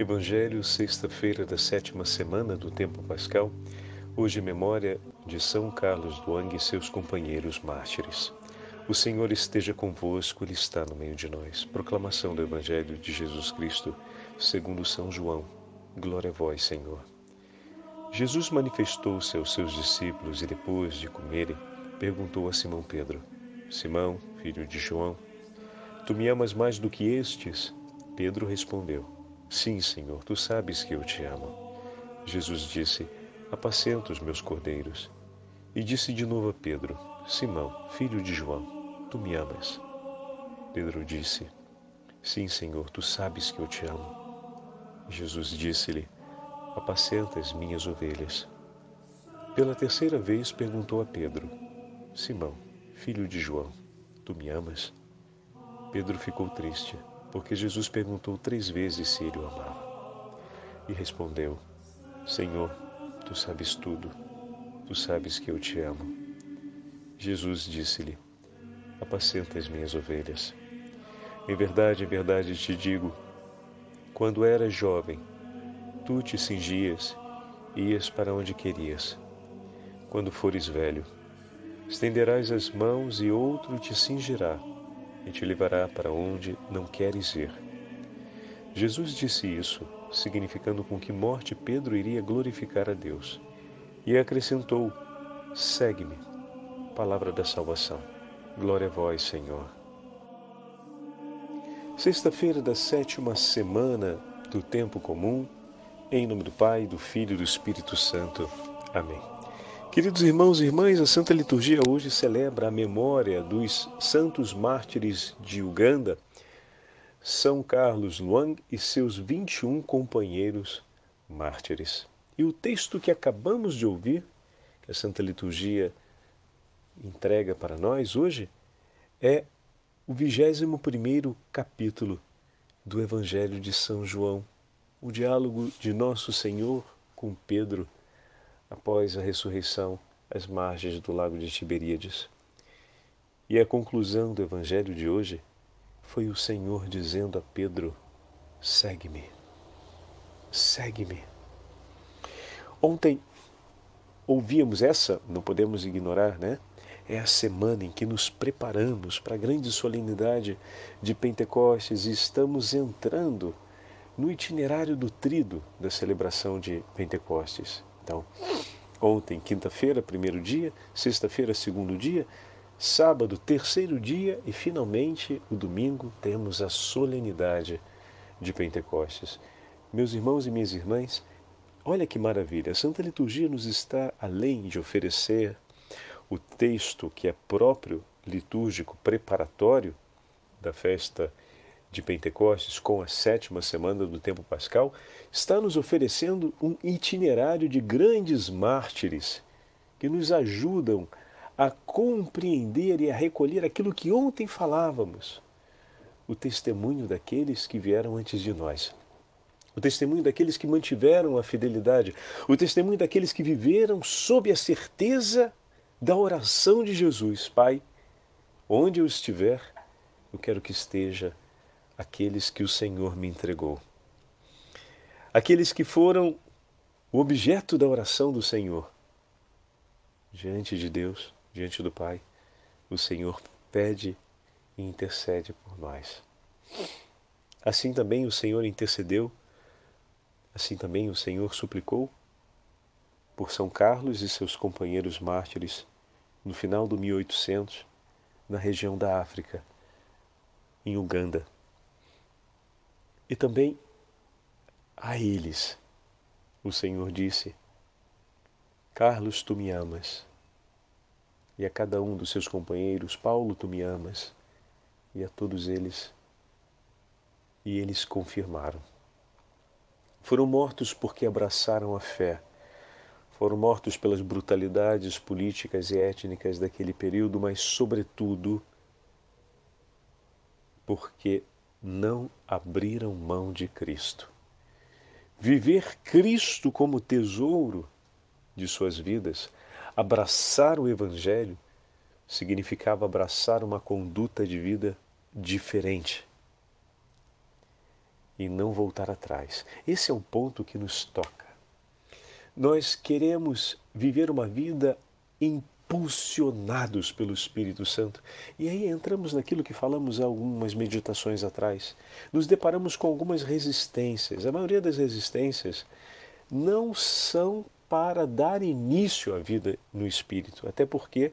Evangelho, sexta-feira da sétima semana do tempo pascal, hoje memória de São Carlos Luang e seus companheiros mártires. O Senhor esteja convosco, Ele está no meio de nós. Proclamação do Evangelho de Jesus Cristo, segundo São João. Glória a vós, Senhor. Jesus manifestou-se aos seus discípulos e depois de comerem, perguntou a Simão Pedro: Simão, filho de João, tu me amas mais do que estes? Pedro respondeu: Sim, Senhor, tu sabes que eu te amo. Jesus disse: Apacenta os meus cordeiros. E disse de novo a Pedro: Simão, filho de João, tu me amas? Pedro disse: Sim, Senhor, tu sabes que eu te amo. Jesus disse-lhe: Apacenta as minhas ovelhas. Pela terceira vez perguntou a Pedro: Simão, filho de João, tu me amas? Pedro ficou triste porque Jesus perguntou três vezes se ele o amava. E respondeu: Senhor, tu sabes tudo, tu sabes que eu te amo. Jesus disse-lhe: Apacenta as minhas ovelhas. Em verdade, em verdade te digo: quando eras jovem, tu te cingias e ias para onde querias. Quando fores velho, estenderás as mãos e outro te cingirá e te levará para onde não queres ir. Jesus disse isso, significando com que morte Pedro iria glorificar a Deus. E acrescentou: Segue-me. Palavra da salvação. Glória a vós, Senhor. Sexta-feira da sétima semana do tempo comum, em nome do Pai, do Filho e do Espírito Santo. Amém. Queridos irmãos e irmãs, a Santa Liturgia hoje celebra a memória dos santos mártires de Uganda, São Carlos Luang e seus 21 companheiros mártires. E o texto que acabamos de ouvir, que a Santa Liturgia entrega para nós hoje, é o 21 capítulo do Evangelho de São João, o diálogo de Nosso Senhor com Pedro após a ressurreição às margens do lago de Tiberíades. E a conclusão do evangelho de hoje foi o Senhor dizendo a Pedro: segue-me, segue-me. Ontem ouvíamos essa, não podemos ignorar, né? É a semana em que nos preparamos para a grande solenidade de Pentecostes e estamos entrando no itinerário do trido da celebração de Pentecostes. Então, ontem, quinta-feira, primeiro dia, sexta-feira, segundo dia, sábado, terceiro dia e finalmente o domingo temos a solenidade de Pentecostes. Meus irmãos e minhas irmãs, olha que maravilha! A Santa Liturgia nos está, além de oferecer o texto que é próprio litúrgico preparatório da festa de Pentecostes com a sétima semana do tempo pascal, está nos oferecendo um itinerário de grandes mártires que nos ajudam a compreender e a recolher aquilo que ontem falávamos, o testemunho daqueles que vieram antes de nós. O testemunho daqueles que mantiveram a fidelidade, o testemunho daqueles que viveram sob a certeza da oração de Jesus. Pai, onde eu estiver, eu quero que esteja aqueles que o Senhor me entregou. Aqueles que foram o objeto da oração do Senhor. Diante de Deus, diante do Pai, o Senhor pede e intercede por nós. Assim também o Senhor intercedeu, assim também o Senhor suplicou por São Carlos e seus companheiros mártires no final do 1800, na região da África, em Uganda. E também a eles o Senhor disse: Carlos, tu me amas. E a cada um dos seus companheiros, Paulo, tu me amas. E a todos eles. E eles confirmaram. Foram mortos porque abraçaram a fé. Foram mortos pelas brutalidades políticas e étnicas daquele período, mas, sobretudo, porque não abriram mão de Cristo. Viver Cristo como tesouro de suas vidas, abraçar o Evangelho, significava abraçar uma conduta de vida diferente. e não voltar atrás. Esse é o ponto que nos toca. Nós queremos viver uma vida impulsionados pelo Espírito Santo. E aí entramos naquilo que falamos algumas meditações atrás. Nos deparamos com algumas resistências. A maioria das resistências não são para dar início à vida no Espírito. Até porque,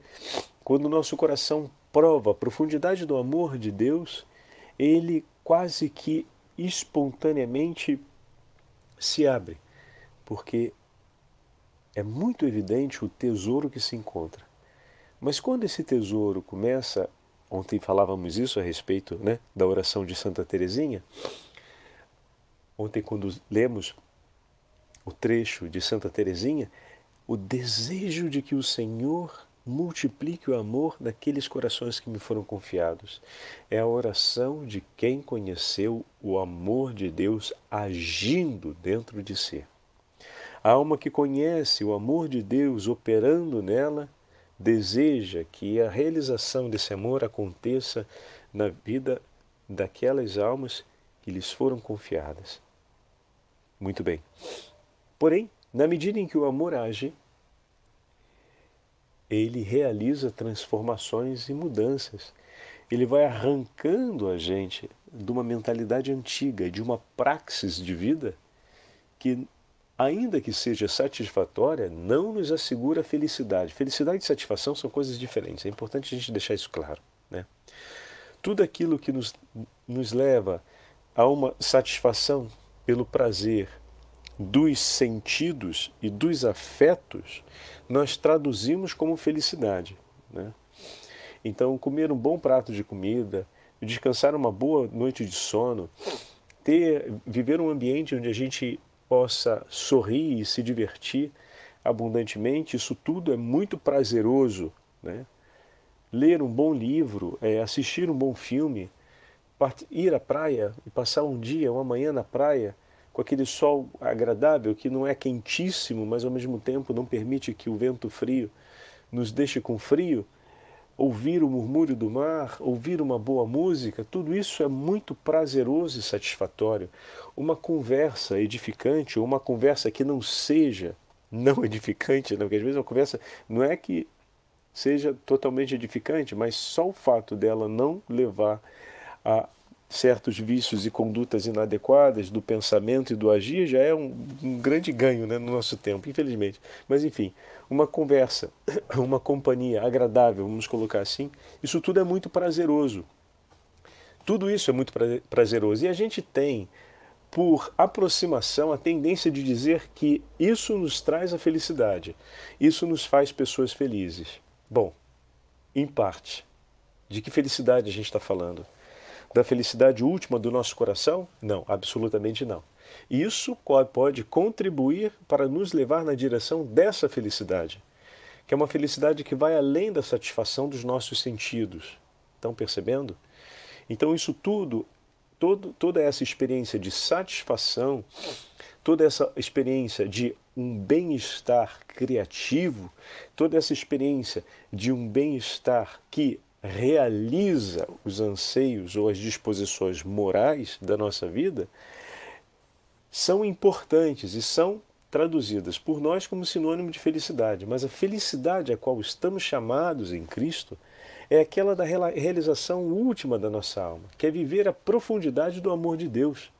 quando o nosso coração prova a profundidade do amor de Deus, ele quase que espontaneamente se abre, porque é muito evidente o tesouro que se encontra. Mas quando esse tesouro começa, ontem falávamos isso a respeito né, da oração de Santa Teresinha, ontem quando lemos o trecho de Santa Teresinha, o desejo de que o Senhor multiplique o amor daqueles corações que me foram confiados. É a oração de quem conheceu o amor de Deus agindo dentro de si. A alma que conhece o amor de Deus operando nela deseja que a realização desse amor aconteça na vida daquelas almas que lhes foram confiadas. Muito bem. Porém, na medida em que o amor age, ele realiza transformações e mudanças. Ele vai arrancando a gente de uma mentalidade antiga, de uma praxis de vida que, ainda que seja satisfatória, não nos assegura felicidade. Felicidade e satisfação são coisas diferentes, é importante a gente deixar isso claro. Né? Tudo aquilo que nos, nos leva a uma satisfação pelo prazer, dos sentidos e dos afetos, nós traduzimos como felicidade. Né? Então, comer um bom prato de comida, descansar uma boa noite de sono, ter, viver um ambiente onde a gente possa sorrir e se divertir abundantemente, isso tudo é muito prazeroso. Né? Ler um bom livro, é, assistir um bom filme, ir à praia e passar um dia, uma manhã na praia, com aquele sol agradável que não é quentíssimo, mas ao mesmo tempo não permite que o vento frio nos deixe com frio, ouvir o murmúrio do mar, ouvir uma boa música, tudo isso é muito prazeroso e satisfatório. Uma conversa edificante, ou uma conversa que não seja não edificante, né? porque às vezes uma conversa não é que seja totalmente edificante, mas só o fato dela não levar a certos vícios e condutas inadequadas do pensamento e do agir já é um, um grande ganho né, no nosso tempo, infelizmente. Mas enfim, uma conversa, uma companhia agradável, vamos colocar assim, isso tudo é muito prazeroso. Tudo isso é muito prazeroso. E a gente tem, por aproximação, a tendência de dizer que isso nos traz a felicidade, isso nos faz pessoas felizes. Bom, em parte. De que felicidade a gente está falando? Da felicidade última do nosso coração? Não, absolutamente não. Isso pode contribuir para nos levar na direção dessa felicidade, que é uma felicidade que vai além da satisfação dos nossos sentidos. Estão percebendo? Então, isso tudo, todo, toda essa experiência de satisfação, toda essa experiência de um bem-estar criativo, toda essa experiência de um bem-estar que realiza os anseios ou as disposições morais da nossa vida são importantes e são traduzidas por nós como sinônimo de felicidade. Mas a felicidade a qual estamos chamados em Cristo é aquela da realização última da nossa alma, que é viver a profundidade do amor de Deus,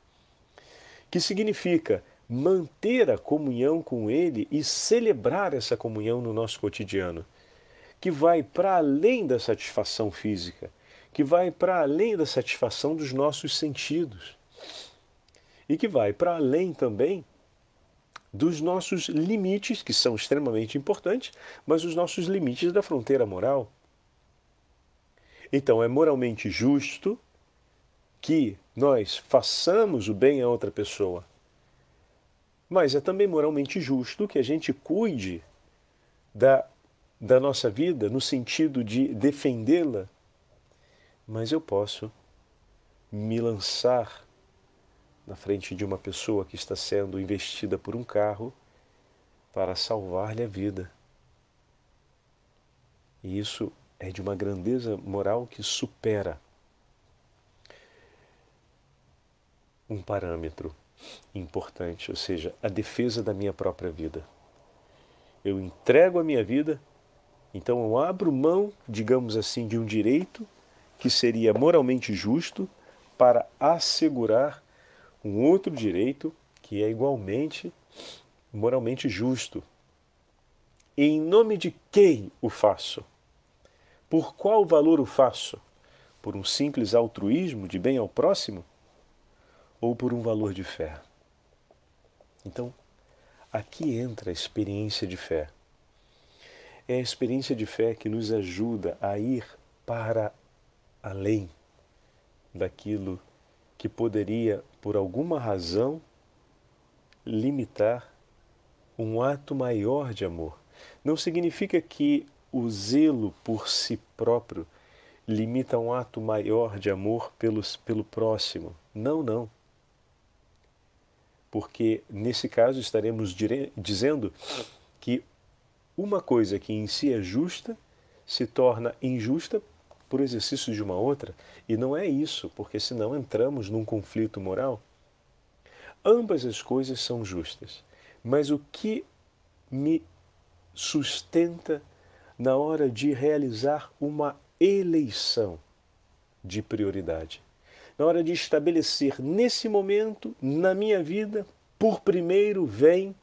que significa manter a comunhão com Ele e celebrar essa comunhão no nosso cotidiano que vai para além da satisfação física, que vai para além da satisfação dos nossos sentidos e que vai para além também dos nossos limites, que são extremamente importantes, mas os nossos limites da fronteira moral. Então, é moralmente justo que nós façamos o bem a outra pessoa, mas é também moralmente justo que a gente cuide da da nossa vida no sentido de defendê-la, mas eu posso me lançar na frente de uma pessoa que está sendo investida por um carro para salvar-lhe a vida. E isso é de uma grandeza moral que supera. um parâmetro importante, ou seja, a defesa da minha própria vida. Eu entrego a minha vida, então eu abro mão, digamos assim, de um direito que seria moralmente justo para assegurar um outro direito que é igualmente moralmente justo. E em nome de quem o faço? Por qual valor o faço? Por um simples altruísmo de bem ao próximo? Ou por um valor de fé? Então, aqui entra a experiência de fé. É a experiência de fé que nos ajuda a ir para além daquilo que poderia, por alguma razão, limitar um ato maior de amor. Não significa que o zelo por si próprio limita um ato maior de amor pelos, pelo próximo. Não, não. Porque nesse caso estaremos dire... dizendo que uma coisa que em si é justa se torna injusta por exercício de uma outra, e não é isso, porque senão entramos num conflito moral. Ambas as coisas são justas, mas o que me sustenta na hora de realizar uma eleição de prioridade? Na hora de estabelecer nesse momento, na minha vida, por primeiro vem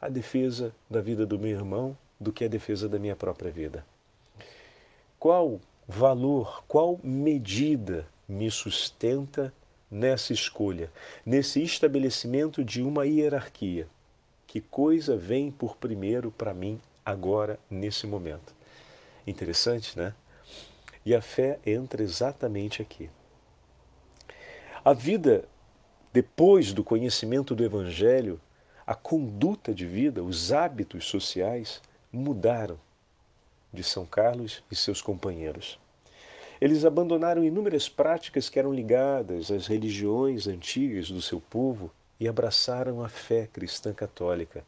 a defesa da vida do meu irmão do que a defesa da minha própria vida. Qual valor, qual medida me sustenta nessa escolha, nesse estabelecimento de uma hierarquia? Que coisa vem por primeiro para mim agora, nesse momento? Interessante, né? E a fé entra exatamente aqui. A vida, depois do conhecimento do Evangelho, a conduta de vida, os hábitos sociais mudaram de São Carlos e seus companheiros. Eles abandonaram inúmeras práticas que eram ligadas às religiões antigas do seu povo e abraçaram a fé cristã católica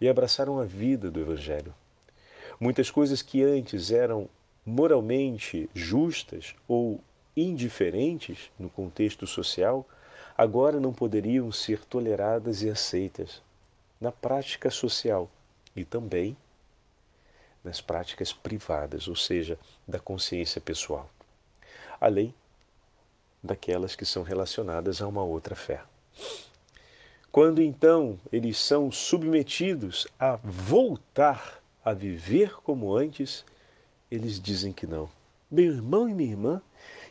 e abraçaram a vida do Evangelho. Muitas coisas que antes eram moralmente justas ou indiferentes no contexto social, agora não poderiam ser toleradas e aceitas na prática social e também nas práticas privadas, ou seja, da consciência pessoal, além daquelas que são relacionadas a uma outra fé. Quando então eles são submetidos a voltar a viver como antes, eles dizem que não. Meu irmão e minha irmã,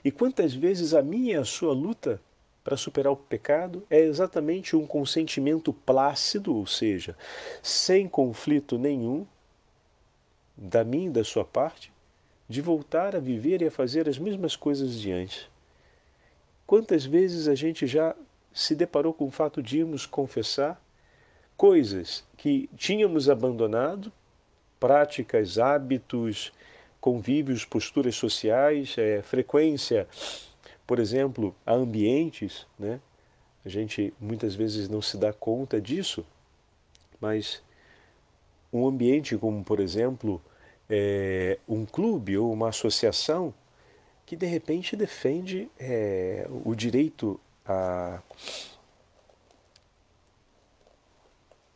e quantas vezes a minha e a sua luta para superar o pecado é exatamente um consentimento plácido, ou seja, sem conflito nenhum, da e da sua parte, de voltar a viver e a fazer as mesmas coisas de antes. Quantas vezes a gente já se deparou com o fato de irmos confessar coisas que tínhamos abandonado, práticas, hábitos, convívios, posturas sociais, é, frequência, por exemplo, a ambientes, né? A gente muitas vezes não se dá conta disso, mas um ambiente como, por exemplo, é, um clube ou uma associação que de repente defende é, o direito a,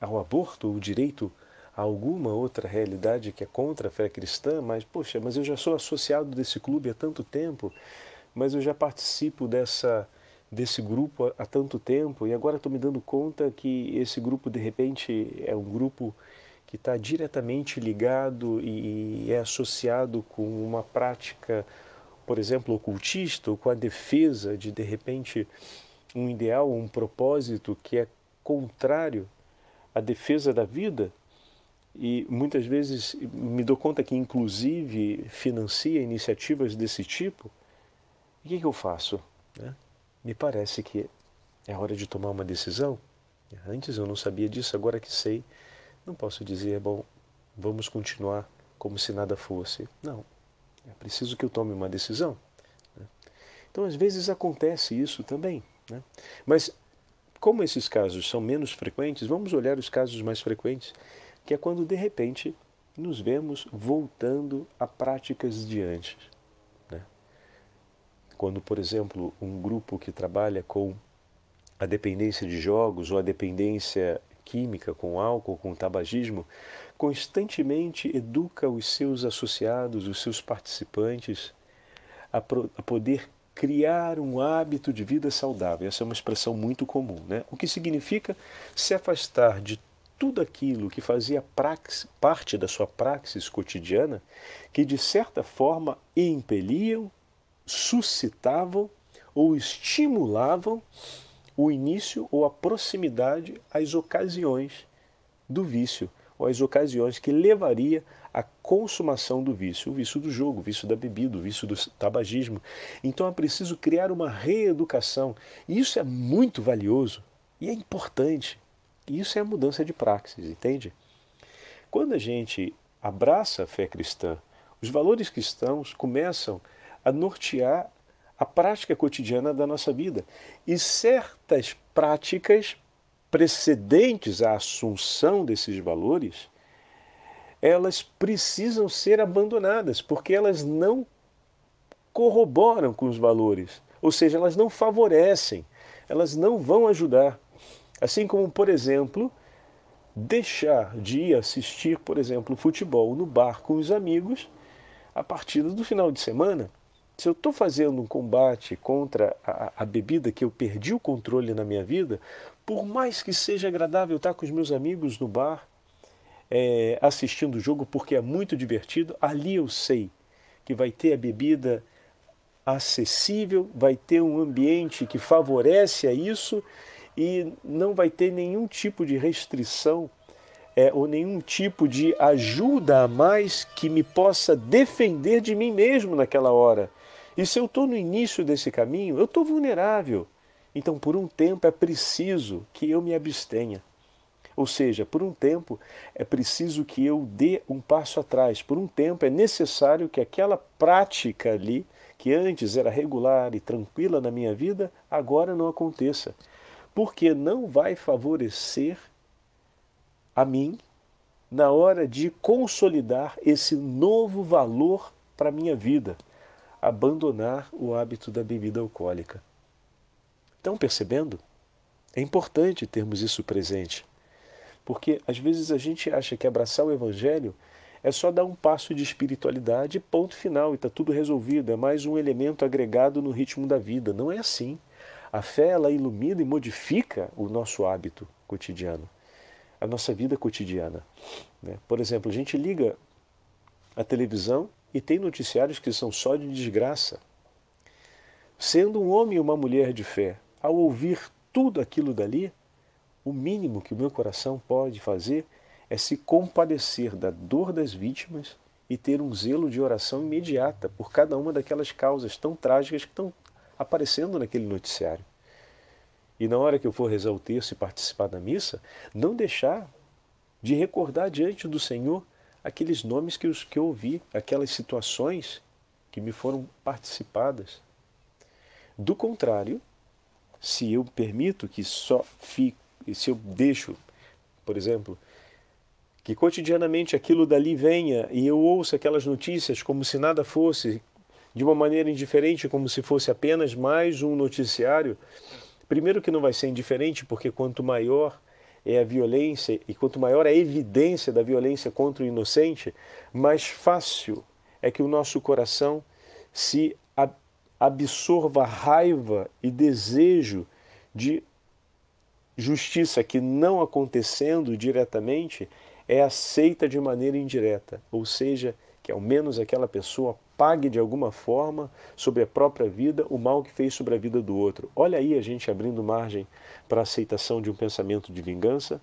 ao aborto, o direito a alguma outra realidade que é contra a fé cristã, mas, poxa, mas eu já sou associado desse clube há tanto tempo, mas eu já participo dessa desse grupo há tanto tempo e agora estou me dando conta que esse grupo de repente é um grupo que está diretamente ligado e é associado com uma prática, por exemplo, ocultista, ou com a defesa de, de repente, um ideal, um propósito que é contrário à defesa da vida, e muitas vezes me dou conta que, inclusive, financia iniciativas desse tipo, o que, que eu faço? Né? Me parece que é hora de tomar uma decisão. Antes eu não sabia disso, agora que sei, não posso dizer, bom, vamos continuar como se nada fosse. Não. É preciso que eu tome uma decisão. Né? Então, às vezes acontece isso também. Né? Mas, como esses casos são menos frequentes, vamos olhar os casos mais frequentes, que é quando de repente nos vemos voltando a práticas de antes. Né? Quando, por exemplo, um grupo que trabalha com a dependência de jogos ou a dependência química com álcool, com tabagismo, constantemente educa os seus associados, os seus participantes, a, pro, a poder criar um hábito de vida saudável. Essa é uma expressão muito comum, né? O que significa se afastar de tudo aquilo que fazia parte da sua praxis cotidiana, que de certa forma impeliam, suscitavam ou estimulavam o início ou a proximidade às ocasiões do vício, ou às ocasiões que levaria à consumação do vício, o vício do jogo, o vício da bebida, o vício do tabagismo. Então é preciso criar uma reeducação. E isso é muito valioso e é importante. E isso é a mudança de praxis, entende? Quando a gente abraça a fé cristã, os valores cristãos começam a nortear a prática cotidiana da nossa vida. E certas práticas precedentes à assunção desses valores, elas precisam ser abandonadas, porque elas não corroboram com os valores, ou seja, elas não favorecem, elas não vão ajudar. Assim como, por exemplo, deixar de ir assistir, por exemplo, futebol no bar com os amigos a partir do final de semana. Se eu estou fazendo um combate contra a, a, bebida que eu perdi o controle na minha vida, por mais que seja agradável estar com os meus amigos no bar, é, assistindo o jogo, porque é muito divertido, ali eu sei que vai ter a bebida acessível, vai ter um ambiente que favorece a isso e não vai ter nenhum tipo de restrição é, ou nenhum tipo de ajuda a mais que me possa defender de mim mesmo naquela hora. E se eu estou no início desse caminho, eu estou vulnerável. Então, por um tempo, é preciso que eu me abstenha. Ou seja, por um tempo é preciso que eu dê um passo atrás. Por um tempo é necessário que aquela prática ali, que antes era regular e tranquila na minha vida, agora não aconteça. Porque não vai favorecer a mim na hora de consolidar esse novo valor para a minha vida abandonar o hábito da bebida alcoólica. Estão percebendo? É importante termos isso presente, porque às vezes a gente acha que abraçar o Evangelho é só dar um passo de espiritualidade, ponto final, e está tudo resolvido. É mais um elemento agregado no ritmo da vida. Não é assim. A fé ela ilumina e modifica o nosso hábito cotidiano, a nossa vida cotidiana. Né? Por exemplo, a gente liga a televisão e tem noticiários que são só de desgraça. Sendo um homem e uma mulher de fé, ao ouvir tudo aquilo dali, o mínimo que o meu coração pode fazer é se compadecer da dor das vítimas e ter um zelo de oração imediata por cada uma daquelas causas tão trágicas que estão aparecendo naquele noticiário. E na hora que eu for rezar o terço e participar da missa, não deixar de recordar diante do Senhor aqueles nomes que, os, que eu ouvi, aquelas situações que me foram participadas. Do contrário, se eu permito que só fique, se eu deixo, por exemplo, que cotidianamente aquilo dali venha e eu ouço aquelas notícias como se nada fosse, de uma maneira indiferente, como se fosse apenas mais um noticiário, primeiro que não vai ser indiferente, porque quanto maior é a violência e quanto maior a evidência da violência contra o inocente, mais fácil é que o nosso coração se absorva raiva e desejo de justiça que não acontecendo diretamente é aceita de maneira indireta, ou seja, que ao menos aquela pessoa pague de alguma forma sobre a própria vida o mal que fez sobre a vida do outro. Olha aí a gente abrindo margem para a aceitação de um pensamento de vingança.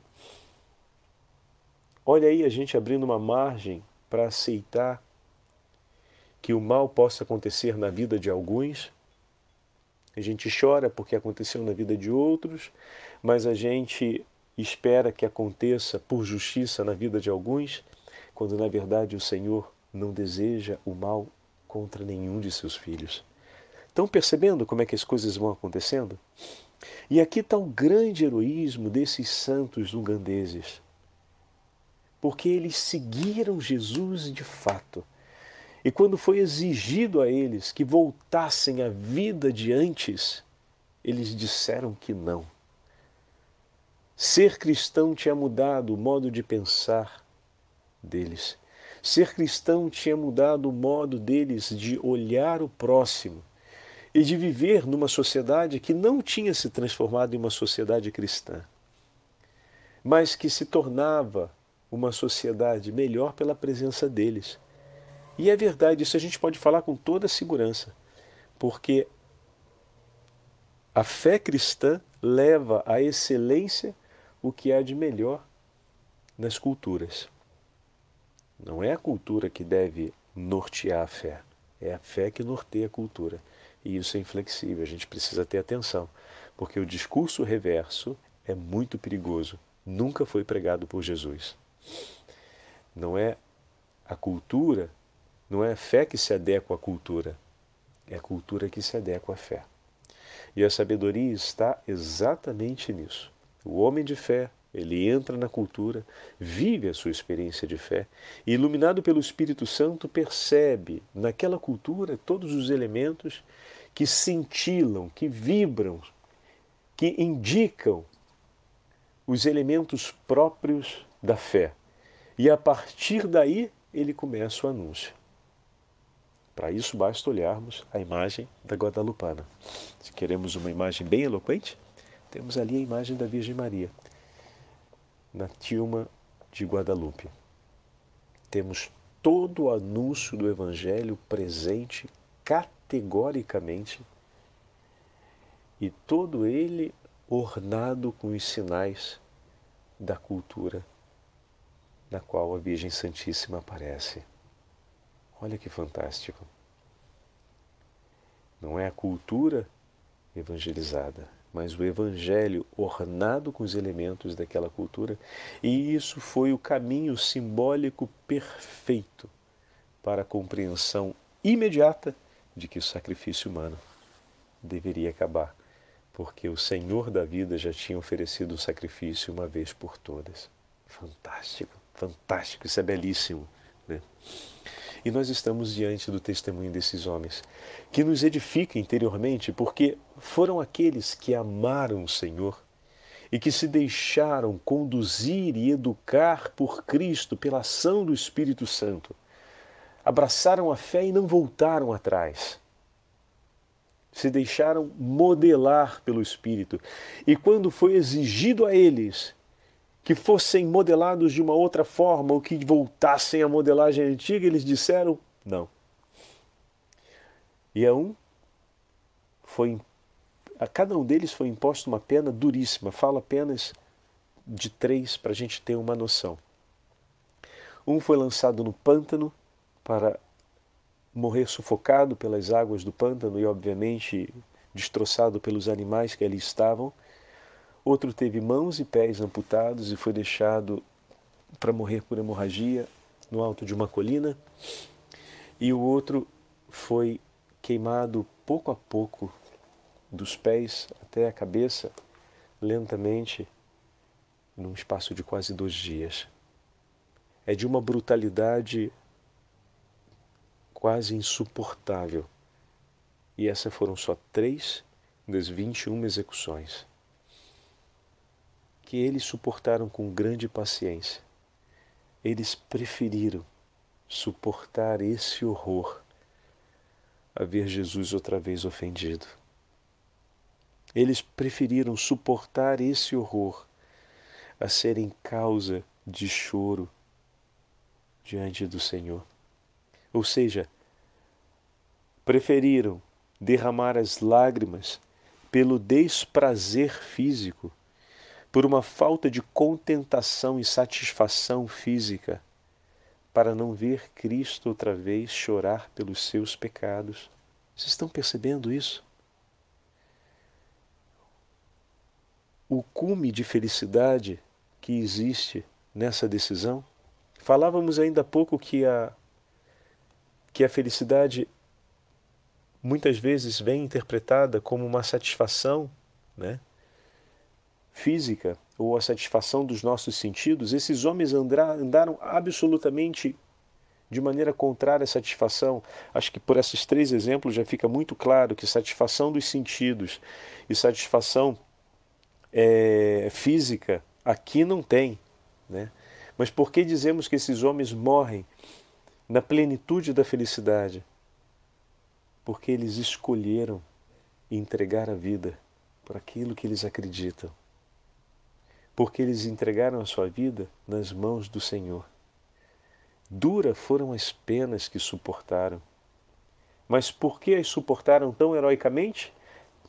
Olha aí a gente abrindo uma margem para aceitar que o mal possa acontecer na vida de alguns. A gente chora porque aconteceu na vida de outros, mas a gente espera que aconteça por justiça na vida de alguns, quando na verdade o Senhor não deseja o mal contra nenhum de seus filhos. Estão percebendo como é que as coisas vão acontecendo? E aqui está o grande heroísmo desses santos ugandeses. Porque eles seguiram Jesus de fato. E quando foi exigido a eles que voltassem à vida de antes, eles disseram que não. Ser cristão tinha mudado o modo de pensar deles. Ser cristão tinha mudado o modo deles de olhar o próximo e de viver numa sociedade que não tinha se transformado em uma sociedade cristã, mas que se tornava uma sociedade melhor pela presença deles. E é verdade, isso a gente pode falar com toda segurança, porque a fé cristã leva à excelência o que há de melhor nas culturas. Não é a cultura que deve nortear a fé, é a fé que norteia a cultura. E isso é inflexível, a gente precisa ter atenção, porque o discurso reverso é muito perigoso. Nunca foi pregado por Jesus. Não é a cultura, não é a fé que se adequa à cultura, é a cultura que se adequa à fé. E a sabedoria está exatamente nisso. O homem de fé, ele entra na cultura, vive a sua experiência de fé e, iluminado pelo Espírito Santo, percebe naquela cultura todos os elementos que cintilam, que vibram, que indicam os elementos próprios da fé. E a partir daí ele começa o anúncio. Para isso basta olharmos a imagem da Guadalupana. Se queremos uma imagem bem eloquente, temos ali a imagem da Virgem Maria, na Tilma de Guadalupe. Temos todo o anúncio do Evangelho presente categoricamente e todo ele ornado com os sinais da cultura na qual a Virgem Santíssima aparece. Olha que fantástico. Não é a cultura evangelizada, mas o evangelho ornado com os elementos daquela cultura, e isso foi o caminho simbólico perfeito para a compreensão imediata de que o sacrifício humano deveria acabar, porque o Senhor da vida já tinha oferecido o sacrifício uma vez por todas. Fantástico, fantástico, isso é belíssimo. Né? E nós estamos diante do testemunho desses homens, que nos edifica interiormente, porque foram aqueles que amaram o Senhor e que se deixaram conduzir e educar por Cristo pela ação do Espírito Santo abraçaram a fé e não voltaram atrás. Se deixaram modelar pelo Espírito. E quando foi exigido a eles que fossem modelados de uma outra forma ou que voltassem à modelagem antiga, eles disseram não. E a um foi a cada um deles foi imposta uma pena duríssima. Falo apenas de três para a gente ter uma noção. Um foi lançado no pântano para morrer sufocado pelas águas do pântano e, obviamente, destroçado pelos animais que ali estavam. Outro teve mãos e pés amputados e foi deixado para morrer por hemorragia no alto de uma colina. E o outro foi queimado pouco a pouco, dos pés até a cabeça, lentamente, num espaço de quase dois dias. É de uma brutalidade quase insuportável. E essas foram só três das 21 execuções que eles suportaram com grande paciência. Eles preferiram suportar esse horror a ver Jesus outra vez ofendido. Eles preferiram suportar esse horror a serem causa de choro diante do Senhor. Ou seja, preferiram derramar as lágrimas pelo desprazer físico, por uma falta de contentação e satisfação física, para não ver Cristo outra vez chorar pelos seus pecados. Vocês estão percebendo isso? O cume de felicidade que existe nessa decisão. Falávamos ainda há pouco que a, que a felicidade muitas vezes vem interpretada como uma satisfação né, física ou a satisfação dos nossos sentidos, esses homens andaram absolutamente de maneira contrária à satisfação. Acho que por esses três exemplos já fica muito claro que satisfação dos sentidos e satisfação é, física aqui não tem, né? Mas por que dizemos que esses homens morrem na plenitude da felicidade? Porque eles escolheram entregar a vida por aquilo que eles acreditam. Porque eles entregaram a sua vida nas mãos do Senhor. Dura foram as penas que suportaram. Mas por que as suportaram tão heroicamente?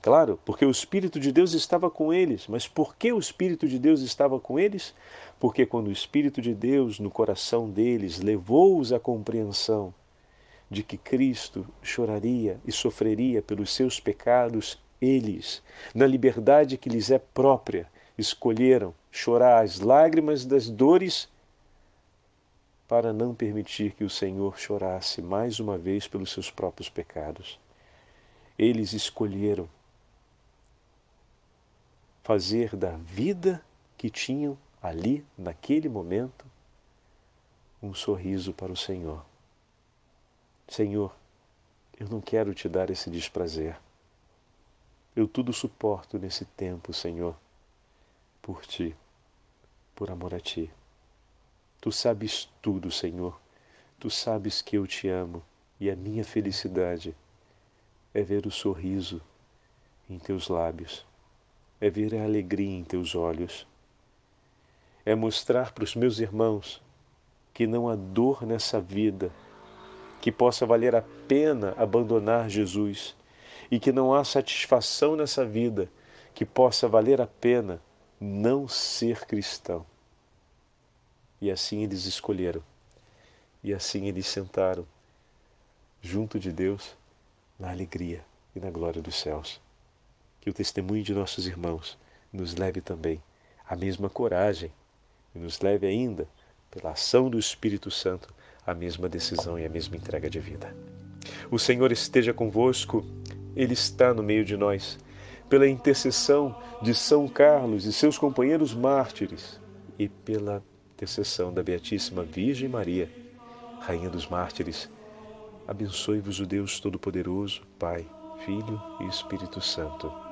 Claro, porque o Espírito de Deus estava com eles. Mas por que o Espírito de Deus estava com eles? Porque quando o Espírito de Deus no coração deles levou-os à compreensão de que Cristo choraria e sofreria pelos seus pecados, eles, na liberdade que lhes é própria, escolheram chorar as lágrimas das dores para não permitir que o Senhor chorasse mais uma vez pelos seus próprios pecados. Eles escolheram fazer da vida que tinham ali, naquele momento, um sorriso para o Senhor. Senhor, eu não quero te dar esse desprazer. Eu tudo suporto nesse tempo, Senhor, por ti, por amor a ti. Tu sabes tudo, Senhor. Tu sabes que eu te amo e a minha felicidade é ver o sorriso em teus lábios é ver a alegria em teus olhos, é mostrar para os meus irmãos que não há dor nessa vida que possa valer a pena abandonar Jesus e que não há satisfação nessa vida que possa valer a pena não ser cristão. E assim eles escolheram, e assim eles sentaram junto de Deus na alegria e na glória dos céus que o testemunho de nossos irmãos nos leve também à mesma coragem e nos leve ainda, pela ação do Espírito Santo, à mesma decisão e à mesma entrega de vida. O Senhor esteja convosco, Ele está no meio de nós. Pela intercessão de São Carlos e seus companheiros mártires e pela intercessão da Beatíssima Virgem Maria, Rainha dos Mártires, abençoe-vos o Deus Todo-Poderoso, Pai, Filho e Espírito Santo.